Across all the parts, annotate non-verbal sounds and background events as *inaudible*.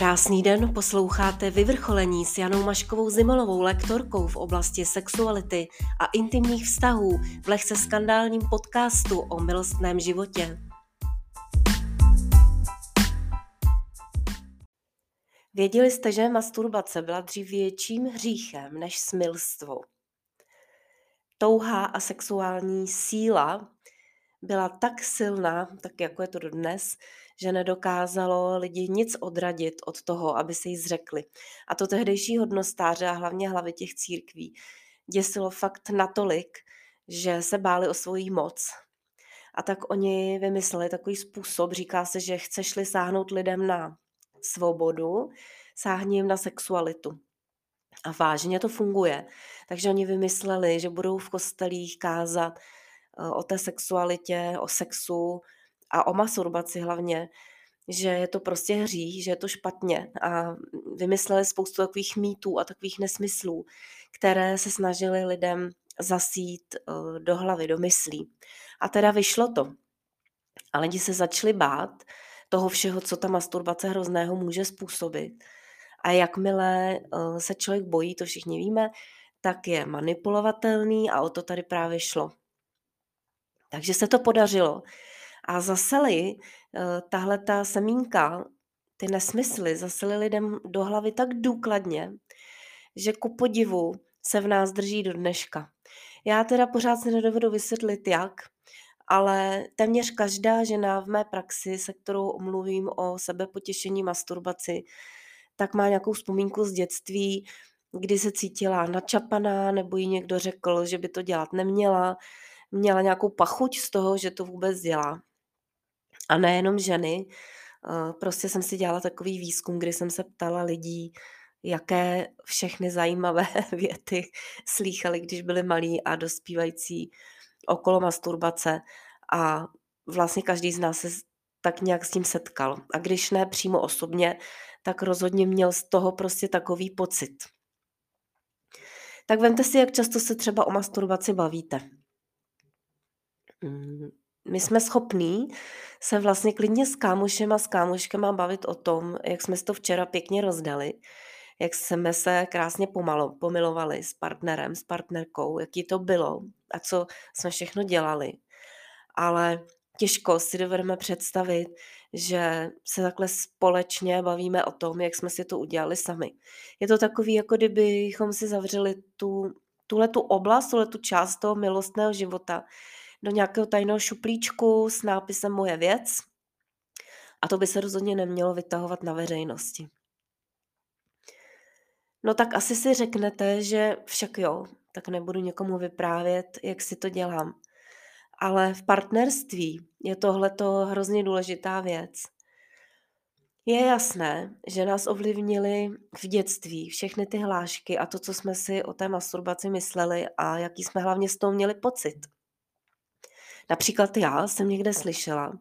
Krásný den, posloucháte Vyvrcholení s Janou Maškovou Zimolovou, lektorkou v oblasti sexuality a intimních vztahů v lehce skandálním podcastu o milostném životě. Věděli jste, že masturbace byla dřív větším hříchem než smilstvo. Touha a sexuální síla byla tak silná, tak jako je to dodnes, že nedokázalo lidi nic odradit od toho, aby se jí zřekli. A to tehdejší hodnostáře a hlavně hlavy těch církví děsilo fakt natolik, že se báli o svoji moc. A tak oni vymysleli takový způsob, říká se, že chceš-li sáhnout lidem na svobodu, sáhni jim na sexualitu. A vážně to funguje. Takže oni vymysleli, že budou v kostelích kázat eh, o té sexualitě, o sexu, a o masturbaci hlavně, že je to prostě hřích, že je to špatně a vymysleli spoustu takových mýtů a takových nesmyslů, které se snažili lidem zasít eh, do hlavy, do myslí. A teda vyšlo to. A lidi se začali bát toho všeho, co ta masturbace hrozného může způsobit. A jakmile eh, se člověk bojí, to všichni víme, tak je manipulovatelný a o to tady právě šlo. Takže se to podařilo. A zaseli eh, tahle ta semínka, ty nesmysly, zaseli lidem do hlavy tak důkladně, že ku podivu se v nás drží do dneška. Já teda pořád si nedovedu vysvětlit, jak, ale téměř každá žena v mé praxi, se kterou mluvím o sebepotěšení masturbaci, tak má nějakou vzpomínku z dětství, kdy se cítila načapaná, nebo jí někdo řekl, že by to dělat neměla, měla nějakou pachuť z toho, že to vůbec dělá. A nejenom ženy, eh, prostě jsem si dělala takový výzkum, kdy jsem se ptala lidí, jaké všechny zajímavé *laughs* věty slýchali, když byli malí a dospívající okolo masturbace a vlastně každý z nás se tak nějak s tím setkal. A když ne přímo osobně, tak rozhodně měl z toho prostě takový pocit. Tak vemte si, jak často se třeba o masturbaci bavíte. My jsme schopní se vlastně klidně s kámošem a s kámoškama bavit o tom, jak jsme si to včera pěkně rozdali, jak jsme se krásně pomalo, pomilovali s partnerem, s partnerkou, jaký to bylo a co jsme všechno dělali. Ale těžko si dovedeme představit, že se takhle společně bavíme o tom, jak jsme si to udělali sami. Je to takový, jako kdybychom si zavřeli tu, tuhle tu oblast, tuhle tu část toho milostného života, do nějakého tajného šuplíčku s nápisem Moje věc. A to by se rozhodně nemělo vytahovat na veřejnosti. No tak asi si řeknete, že však jo, tak nebudu někomu vyprávět, jak si to dělám. Ale v partnerství je tohle to hrozně důležitá věc. Je jasné, že nás ovlivnili v dětství všechny ty hlášky a to, co jsme si o té masturbaci mysleli a jaký jsme hlavně s tou měli pocit. Například já jsem někde slyšela,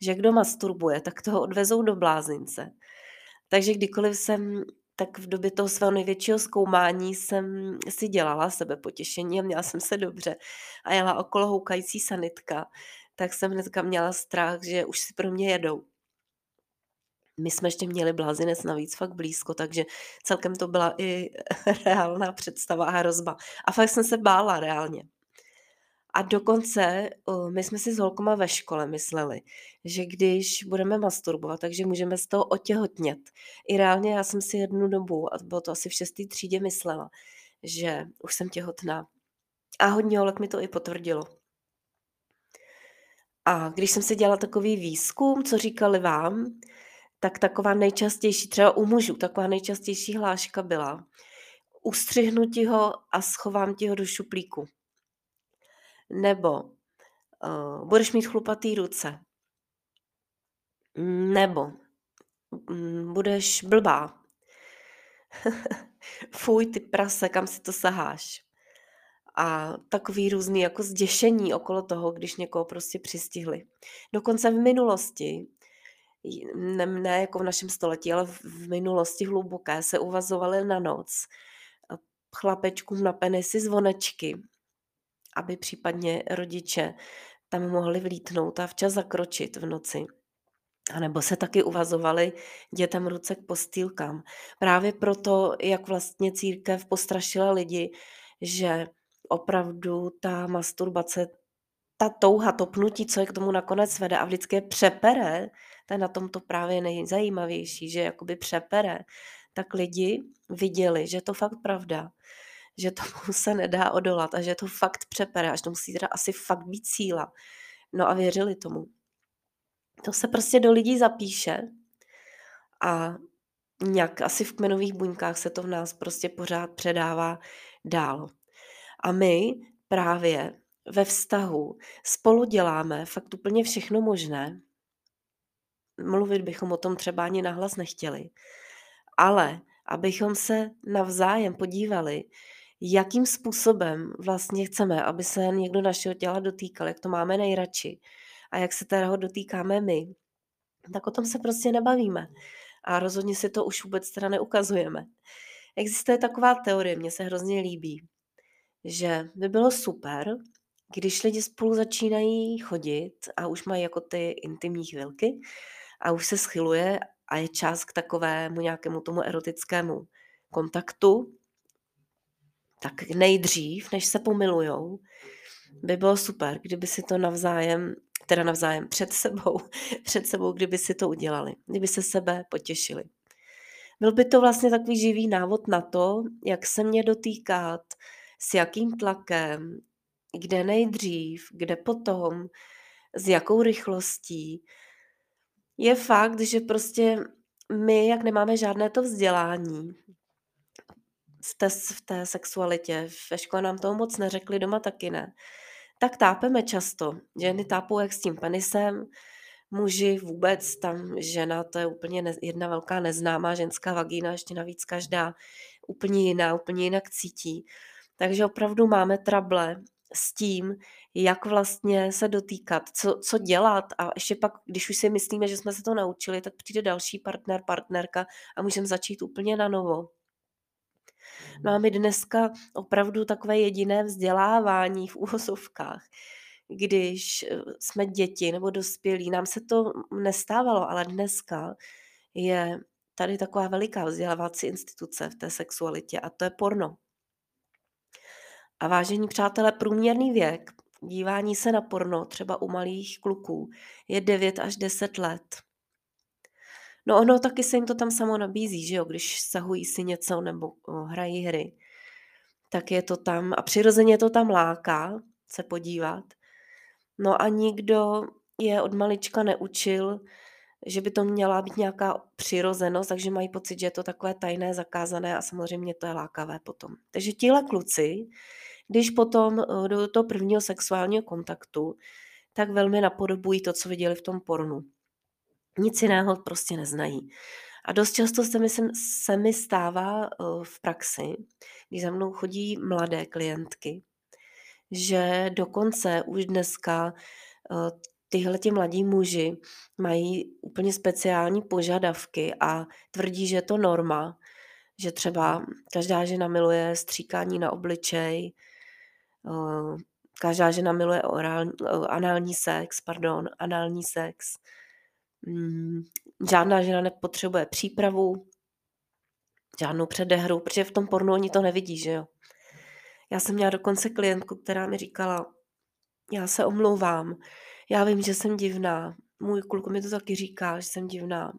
že kdo masturbuje, tak toho odvezou do blázince. Takže kdykoliv jsem, tak v době toho svého největšího zkoumání jsem si dělala sebe potěšení a měla jsem se dobře. A jela okolo houkající sanitka, tak jsem hnedka měla strach, že už si pro mě jedou. My jsme ještě měli blázinec navíc fakt blízko, takže celkem to byla i *laughs* reálná představa a hrozba. A fakt jsem se bála reálně. A dokonce my jsme si s holkama ve škole mysleli, že když budeme masturbovat, takže můžeme z toho otěhotnět. I reálně já jsem si jednu dobu, a bylo to asi v šestý třídě, myslela, že už jsem těhotná. A hodně holek mi to i potvrdilo. A když jsem si dělala takový výzkum, co říkali vám, tak taková nejčastější, třeba u mužů, taková nejčastější hláška byla ustřihnu ti ho a schovám ti ho do šuplíku. Nebo uh, budeš mít chlupatý ruce. Nebo um, budeš blbá. *laughs* Fuj, ty prase, kam si to saháš. A takový různý jako zděšení okolo toho, když někoho prostě přistihli. Dokonce v minulosti, ne, ne jako v našem století, ale v minulosti hluboké se uvazovaly na noc chlapečkům na penisy zvonečky aby případně rodiče tam mohli vlítnout a včas zakročit v noci. A nebo se taky uvazovali dětem ruce k postýlkám. Právě proto, jak vlastně církev postrašila lidi, že opravdu ta masturbace, ta touha, to pnutí, co je k tomu nakonec vede a vždycky je přepere, to je na tom to právě nejzajímavější, že jakoby přepere, tak lidi viděli, že je to fakt pravda, že tomu *laughs* se nedá odolat a že to fakt přepere, až to musí teda asi fakt být síla. No a věřili tomu. To se prostě do lidí zapíše a nějak asi v kmenových buňkách se to v nás prostě pořád předává dál. A my právě ve vztahu spolu děláme fakt úplně všechno možné. Mluvit bychom o tom třeba ani nahlas nechtěli. Ale abychom se navzájem podívali, jakým způsobem vlastně chceme, aby se někdo našeho těla dotýkal, jak to máme nejradši a jak se teda ho dotýkáme my, tak o tom se prostě nebavíme. A rozhodně si to už vůbec teda neukazujeme. Existuje taková teorie, mně se hrozně líbí, že by bylo super, když lidi spolu začínají chodit a už mají jako ty intimní chvilky a už se schyluje a je čas k takovému nějakému tomu erotickému kontaktu, tak nejdřív, než se pomilujou, by bylo super, kdyby si to navzájem, teda navzájem před sebou, *laughs* před sebou, kdyby si to udělali, kdyby se sebe potěšili. Byl by to vlastně takový živý návod na to, jak se mě dotýkat, s jakým tlakem, kde nejdřív, kde potom, s jakou rychlostí. Je fakt, že prostě my, jak nemáme žádné to vzdělání v té, v té sexualitě, ve škole nám toho moc neřekli, doma taky ne, tak tápeme často. Ženy tápou jak s tím penisem, muži vůbec, tam žena, to je úplně ne, jedna velká neznámá ženská vagína, ještě navíc každá úplně jiná, úplně jinak cítí. Takže opravdu máme trable s tím, jak vlastně se dotýkat, co, co dělat a ještě pak, když už si myslíme, že jsme se to naučili, tak přijde další partner, partnerka a můžeme začít úplně na novo. No a my dneska opravdu takové jediné vzdělávání v úhosovkách, když eh, jsme děti nebo dospělí, nám se to nestávalo, ale dneska je tady taková veliká vzdělávací instituce v té sexualitě a to je porno. A vážení přátelé, průměrný věk dívání se na porno, třeba u malých kluků, je 9 až 10 let. No ono taky se jim to tam samo nabízí, že jo, když sahují si něco nebo hrají hry, tak je to tam a přirozeně to tam láká se podívat. No a nikdo je od malička neučil, že by to měla být nějaká přirozenost, takže mají pocit, že je to takové tajné, zakázané a samozřejmě to je lákavé potom. Takže tihle kluci, když potom do toho prvního sexuálního kontaktu, tak velmi napodobují to, co viděli v tom pornu. Nic jiného prostě neznají. A dost často se mi, se mi stává eh, v praxi, když za mnou chodí mladé klientky, že dokonce už dneska eh, tyhle ti mladí muži mají úplně speciální požadavky a tvrdí, že je to norma, že třeba každá žena miluje stříkání na obličej, eh, každá žena miluje orální, anální sex, pardon, anální sex, Mm, žádná žena nepotřebuje přípravu, žádnou předehru, protože v tom pornu oni to nevidí, že jo. Já jsem měla dokonce klientku, která mi říkala, já se omlouvám, já vím, že jsem divná, můj kluk mi to taky říká, že jsem divná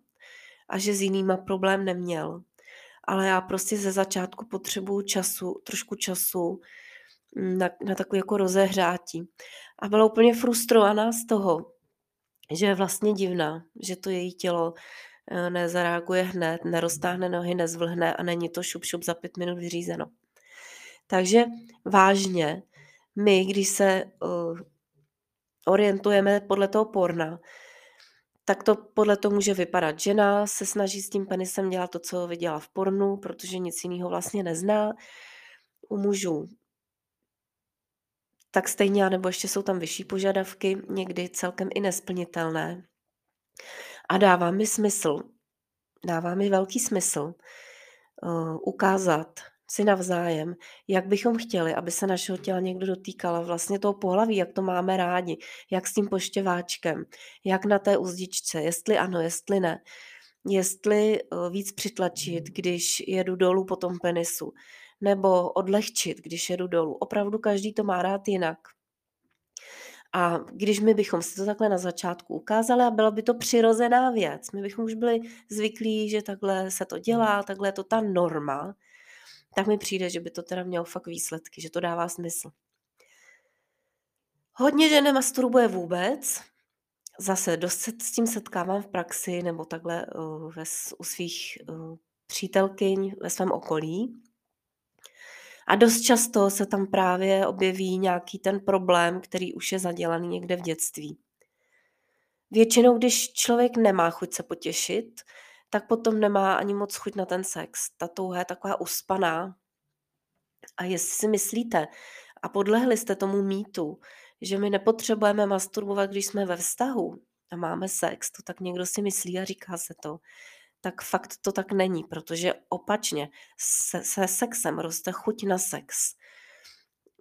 a že s jinýma problém neměl. Ale já prostě ze začátku potřebuju času, trošku času mm, na, na takový jako rozehřátí. A byla úplně frustrovaná z toho, že je vlastně divná, že to její tělo eh, nezareaguje hned, neroztáhne nohy, nezvlhne a není to šup, šup za pět minut vyřízeno. Takže vážně, my, když se uh, orientujeme podle toho porna, tak to podle toho může vypadat. Žena se snaží s tím penisem dělat to, co viděla v pornu, protože nic jiného vlastně nezná. U mužů tak stejně, nebo ještě jsou tam vyšší požadavky, někdy celkem i nesplnitelné. A dává mi smysl, dává mi velký smysl uh, ukázat si navzájem, jak bychom chtěli, aby se našeho těla někdo dotýkal vlastně toho pohlaví, jak to máme rádi, jak s tím poštěváčkem, jak na té uzdičce, jestli ano, jestli ne, jestli eh, víc přitlačit, když jedu dolů po tom penisu, nebo odlehčit, když jedu dolů. Opravdu každý to má rád jinak. A když my bychom si to takhle na začátku ukázali a byla by to přirozená věc, my bychom už byli zvyklí, že takhle se to dělá, takhle je to ta norma, tak mi přijde, že by to teda mělo fakt výsledky, že to dává smysl. Hodně žen nemasturbuje vůbec, zase dost se s tím setkávám v praxi nebo takhle uh, ve, u svých uh, přítelkyň ve svém okolí. A dost často se tam právě objeví nějaký ten problém, který už je zadělaný někde v dětství. Většinou, když člověk nemá chuť se potěšit, tak potom nemá ani moc chuť na ten sex. Ta touha je taková uspaná. A jestli si myslíte, a podlehli jste tomu mýtu, že my nepotřebujeme masturbovat, když jsme ve vztahu a máme sex, to tak někdo si myslí a říká se to, tak fakt to tak není, protože opačně se, se sexem roste chuť na sex.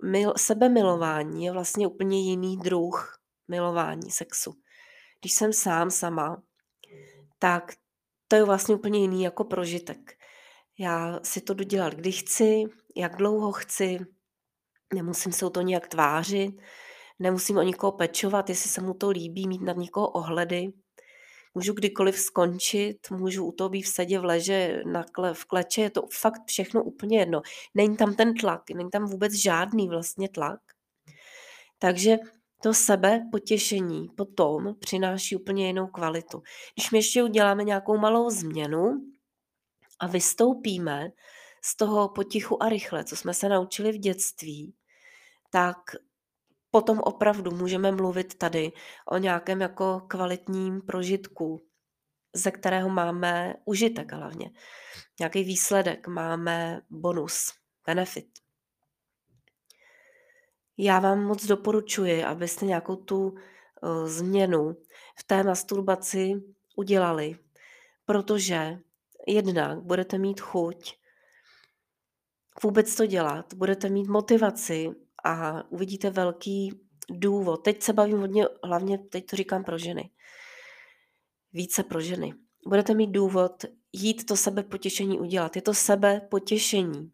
Mil, sebemilování je vlastně úplně jiný druh milování sexu. Když jsem sám sama, tak to je vlastně úplně jiný jako prožitek. Já si to dodělat, kdy chci, jak dlouho chci, nemusím se o to nějak tvářit, nemusím o nikoho pečovat, jestli se mu to líbí, mít na někoho ohledy. Můžu kdykoliv skončit, můžu u toho být v sedě, v leže, na kle, v kleče, je to fakt všechno úplně jedno. Není tam ten tlak, není tam vůbec žádný vlastně tlak. Takže to sebe potěšení potom přináší úplně jinou kvalitu. Když my ještě uděláme nějakou malou změnu a vystoupíme z toho potichu a rychle, co jsme se naučili v dětství, tak potom opravdu můžeme mluvit tady o nějakém jako kvalitním prožitku, ze kterého máme užitek hlavně. Nějaký výsledek, máme bonus, benefit. Já vám moc doporučuji, abyste nějakou tu uh, změnu v té masturbaci udělali, protože jednak budete mít chuť vůbec to dělat, budete mít motivaci a uvidíte velký důvod. Teď se bavím hodně, hlavně teď to říkám pro ženy. Více pro ženy. Budete mít důvod jít to sebe potěšení udělat. Je to sebe potěšení.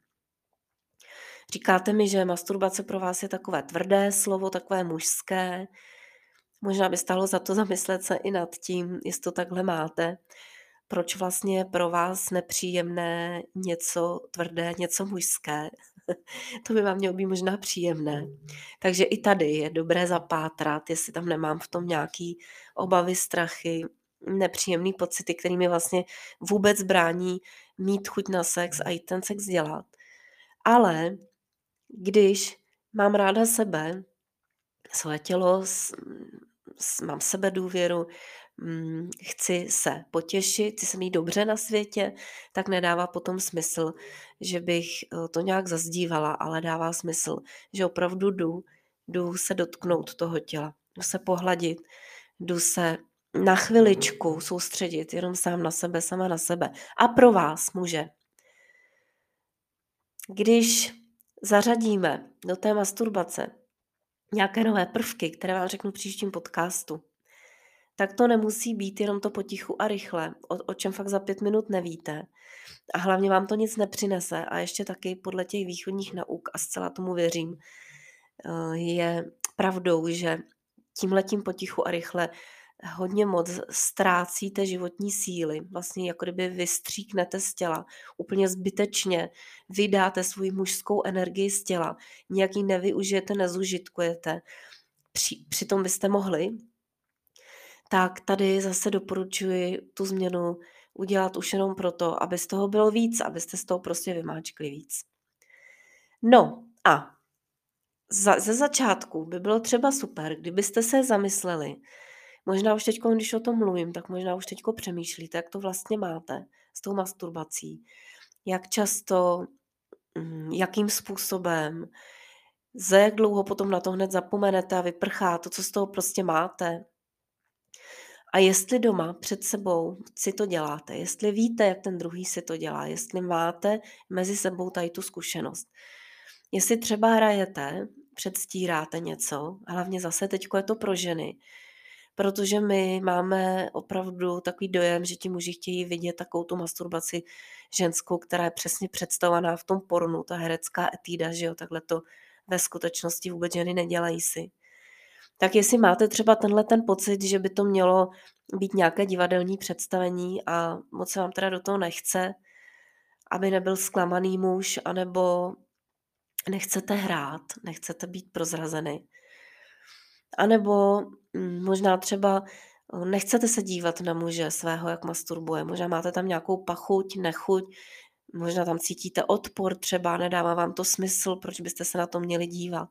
Říkáte mi, že masturbace pro vás je takové tvrdé slovo, takové mužské. Možná by stalo za to zamyslet se i nad tím, jestli to takhle máte. Proč vlastně je pro vás nepříjemné něco tvrdé, něco mužské? To by vám mělo být možná příjemné. Takže i tady je dobré zapátrat, jestli tam nemám v tom nějaký obavy, strachy, nepříjemný pocity, který mi vlastně vůbec brání mít chuť na sex a jít ten sex dělat. Ale když mám ráda sebe, své tělo, mám sebe důvěru, chci se potěšit, chci se mít dobře na světě, tak nedává potom smysl, že bych eh, to nějak zazdívala, ale dává smysl, že opravdu jdu, jdu se dotknout toho těla, jdu se pohladit, jdu se na chviličku soustředit jenom sám na sebe, sama na sebe. A pro vás, muže. Když zařadíme do té masturbace nějaké nové prvky, které vám řeknu v příštím podcastu, tak to nemusí být jenom to potichu a rychle, o, o čem fakt za pět minut nevíte. A hlavně vám to nic nepřinese. A ještě taky podle těch východních nauk, a zcela tomu věřím, eh, je pravdou, že tímhletím potichu a rychle hodně moc ztrácíte životní síly, vlastně jako kdyby vystříknete z těla, úplně zbytečně vydáte svou mužskou energii z těla, nějak ji nevyužijete, nezužitkujete. Při, přitom byste mohli, tak tady zase doporučuji tu změnu udělat už jenom proto, aby z toho bylo víc, abyste z toho prostě vymáčkli víc. No a za, ze začátku by bylo třeba super, kdybyste se zamysleli, Možná už teď, když o tom mluvím, tak možná už teď přemýšlíte, jak to vlastně máte s tou masturbací. Jak často, mm, jakým způsobem, za jak dlouho potom na to hned zapomenete a vyprchá to, co z toho prostě máte. A jestli doma před sebou si to děláte, jestli víte, jak ten druhý si to dělá, jestli máte mezi sebou tady tu zkušenost. Jestli třeba hrajete, předstíráte něco, hlavně zase teď je to pro ženy, protože my máme opravdu takový dojem, že ti muži chtějí vidět takovou tu masturbaci ženskou, která je přesně představovaná v tom pornu, ta herecká etída, že jo, takhle to ve skutečnosti vůbec ženy nedělají si. Tak jestli máte třeba tenhle ten pocit, že by to mělo být nějaké divadelní představení a moc se vám teda do toho nechce, aby nebyl zklamaný muž, anebo nechcete hrát, nechcete být prozrazeny. A nebo mm, možná třeba eh, nechcete se dívat na muže svého, jak masturbuje. Možná máte tam nějakou pachuť, nechuť, možná tam cítíte odpor třeba, nedává vám to smysl, proč byste se na to měli dívat.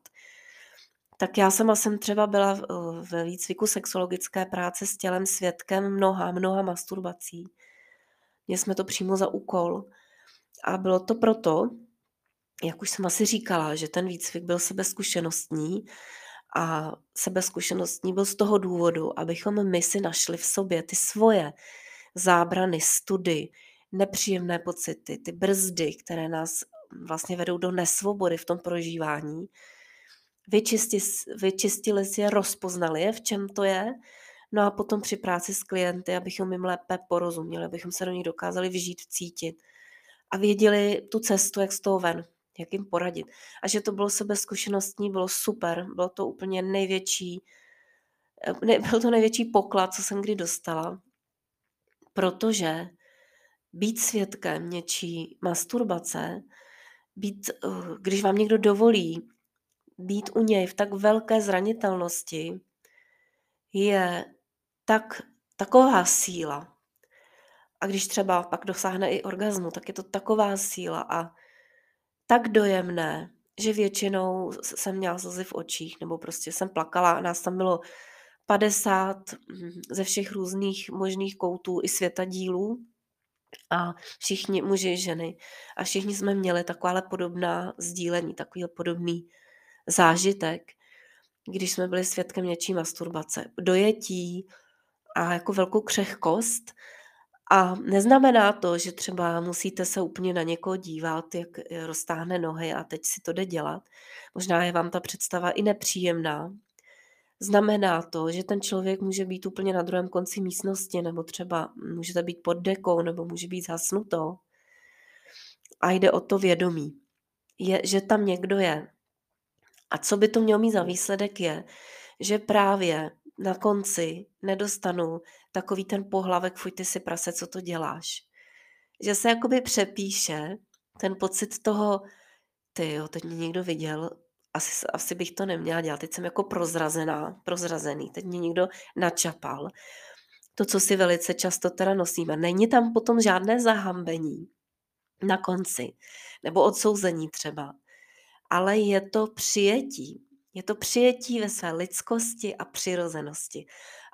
Tak já sama jsem třeba byla eh, ve výcviku sexologické práce s tělem svědkem mnoha, mnoha masturbací. Měli jsme to přímo za úkol. A bylo to proto, jak už jsem asi říkala, že ten výcvik byl sebezkušenostní a sebezkušenostní byl z toho důvodu, abychom my si našli v sobě ty svoje zábrany, study, nepříjemné pocity, ty brzdy, které nás vlastně vedou do nesvobody v tom prožívání. Vyčisti, vyčistili si je, rozpoznali je, v čem to je, no a potom při práci s klienty, abychom jim lépe porozuměli, abychom se do nich dokázali vžít, cítit a věděli tu cestu, jak z toho ven jak jim poradit. A že to bylo sebezkušenostní, bylo super, bylo to úplně největší, eh, ne, *laughs* byl to největší poklad, co jsem kdy dostala, protože být svědkem něčí masturbace, být, eh, když vám někdo dovolí být u něj v tak velké zranitelnosti, je tak, taková síla. A když třeba pak dosáhne i orgazmu, tak je to taková síla a tak dojemné, že většinou jsem měla slzy v očích, nebo prostě jsem plakala. Nás tam bylo 50 mm, ze všech různých možných koutů i světa dílů a všichni muži, ženy a všichni jsme měli takováhle podobná sdílení, takový podobný zážitek, když jsme byli svědkem něčí masturbace. Dojetí a jako velkou křehkost a neznamená to, že třeba musíte se úplně na někoho dívat, jak roztáhne nohy a teď si to jde dělat. Možná je vám ta představa i nepříjemná. Znamená to, že ten člověk může být úplně na druhém konci místnosti, nebo třeba můžete být pod dekou, nebo může být zasnuto. A jde o to vědomí, je, že tam někdo je. A co by to mělo mít za výsledek je, že právě na konci nedostanu takový ten pohlavek, fuj ty si prase, co to děláš. Že se jakoby přepíše ten pocit toho, ty jo, teď mě někdo viděl, asi, asi bych to neměla dělat, teď jsem jako prozrazená, prozrazený, teď mě někdo načapal. To, co si velice často teda nosíme. Není tam potom žádné zahambení na konci, nebo odsouzení třeba, ale je to přijetí. Je to přijetí ve své lidskosti a přirozenosti.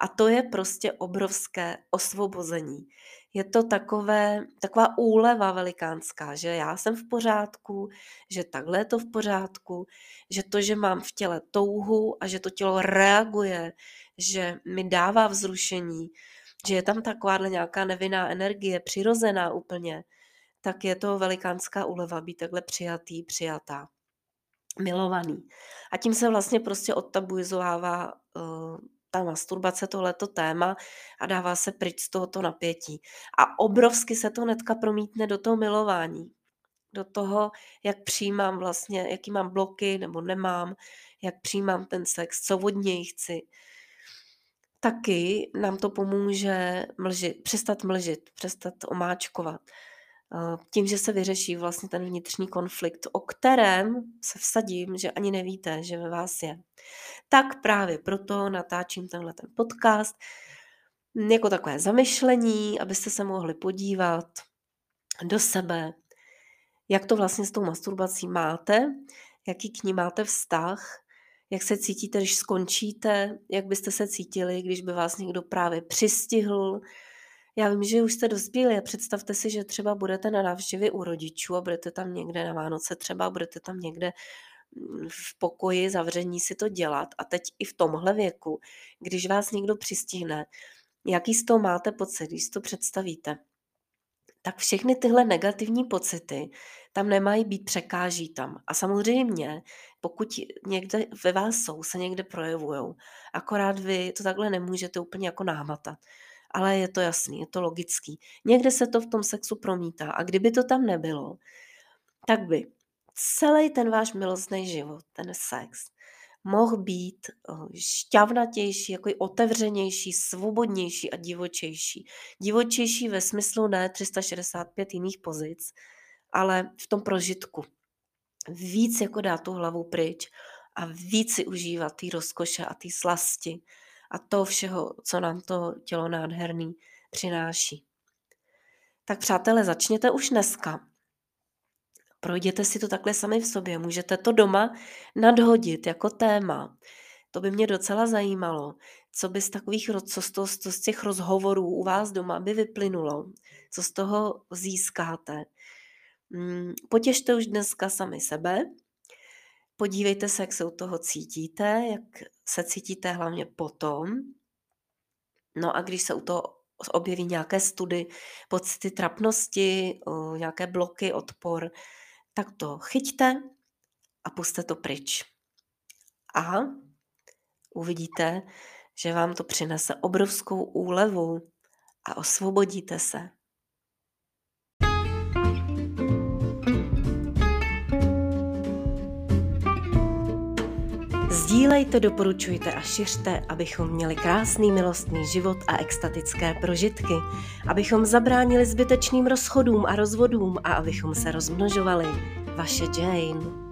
A to je prostě obrovské osvobození. Je to takové, taková úleva velikánská, že já jsem v pořádku, že takhle je to v pořádku, že to, že mám v těle touhu a že to tělo reaguje, že mi dává vzrušení, že je tam takováhle nějaká nevinná energie, přirozená úplně, tak je to velikánská úleva být takhle přijatý, přijatá milovaný. A tím se vlastně prostě odtabuizovává uh, ta masturbace, tohleto téma a dává se pryč z tohoto napětí. A obrovsky se to netka promítne do toho milování. Do toho, jak přijímám vlastně, jaký mám bloky nebo nemám, jak přijímám ten sex, co od něj chci. Taky nám to pomůže mlžit, přestat mlžit, přestat omáčkovat. Eh, tím, že se vyřeší vlastně ten vnitřní konflikt, o kterém se vsadím, že ani nevíte, že ve vás je. Tak právě proto natáčím tenhle ten podcast jako takové zamyšlení, abyste se mohli podívat do sebe, jak to vlastně s tou masturbací máte, jaký k ní máte vztah, jak se cítíte, když skončíte, jak byste se cítili, když by vás někdo právě přistihl, já vím, že už jste dospělí a představte si, že třeba budete na návštěvě u rodičů a budete tam někde na Vánoce třeba, budete tam někde mm, v pokoji zavření si to dělat a teď i v tomhle věku, když vás někdo přistihne, jaký z toho máte pocit, když si to představíte, tak všechny tyhle negativní pocity tam nemají být, překáží tam. A samozřejmě, pokud někde ve vás jsou, se někde projevují, akorát vy to takhle nemůžete úplně jako námatat. Ale je to jasný, je to logický. Někde se to v tom sexu promítá a kdyby to tam nebylo, tak by celý ten váš milostný život, ten sex, mohl být eh, šťavnatější, jako otevřenější, svobodnější a divočejší. Divočejší ve smyslu ne 365 jiných pozic, ale v tom prožitku. Víc jako dát tu hlavu pryč a víc si užívat ty rozkoše a ty slasti a to všeho, co nám to tělo nádherný přináší. Tak přátelé, začněte už dneska. Projděte si to takhle sami v sobě. Můžete to doma nadhodit jako téma. To by mě docela zajímalo, co by z takových, co z, toho, co z těch rozhovorů u vás doma by vyplynulo, co z toho získáte. Mm, potěšte už dneska sami sebe, podívejte se, jak se u toho cítíte, jak se cítíte hlavně potom. No a když se u toho objeví nějaké study, pocity trapnosti, nějaké bloky, odpor, tak to chyťte a puste to pryč. A uvidíte, že vám to přinese obrovskou úlevu a osvobodíte se. Sdílejte, doporučujte a šiřte, abychom měli krásný milostný život a extatické prožitky, abychom zabránili zbytečným rozchodům a rozvodům a abychom se rozmnožovali. Vaše Jane.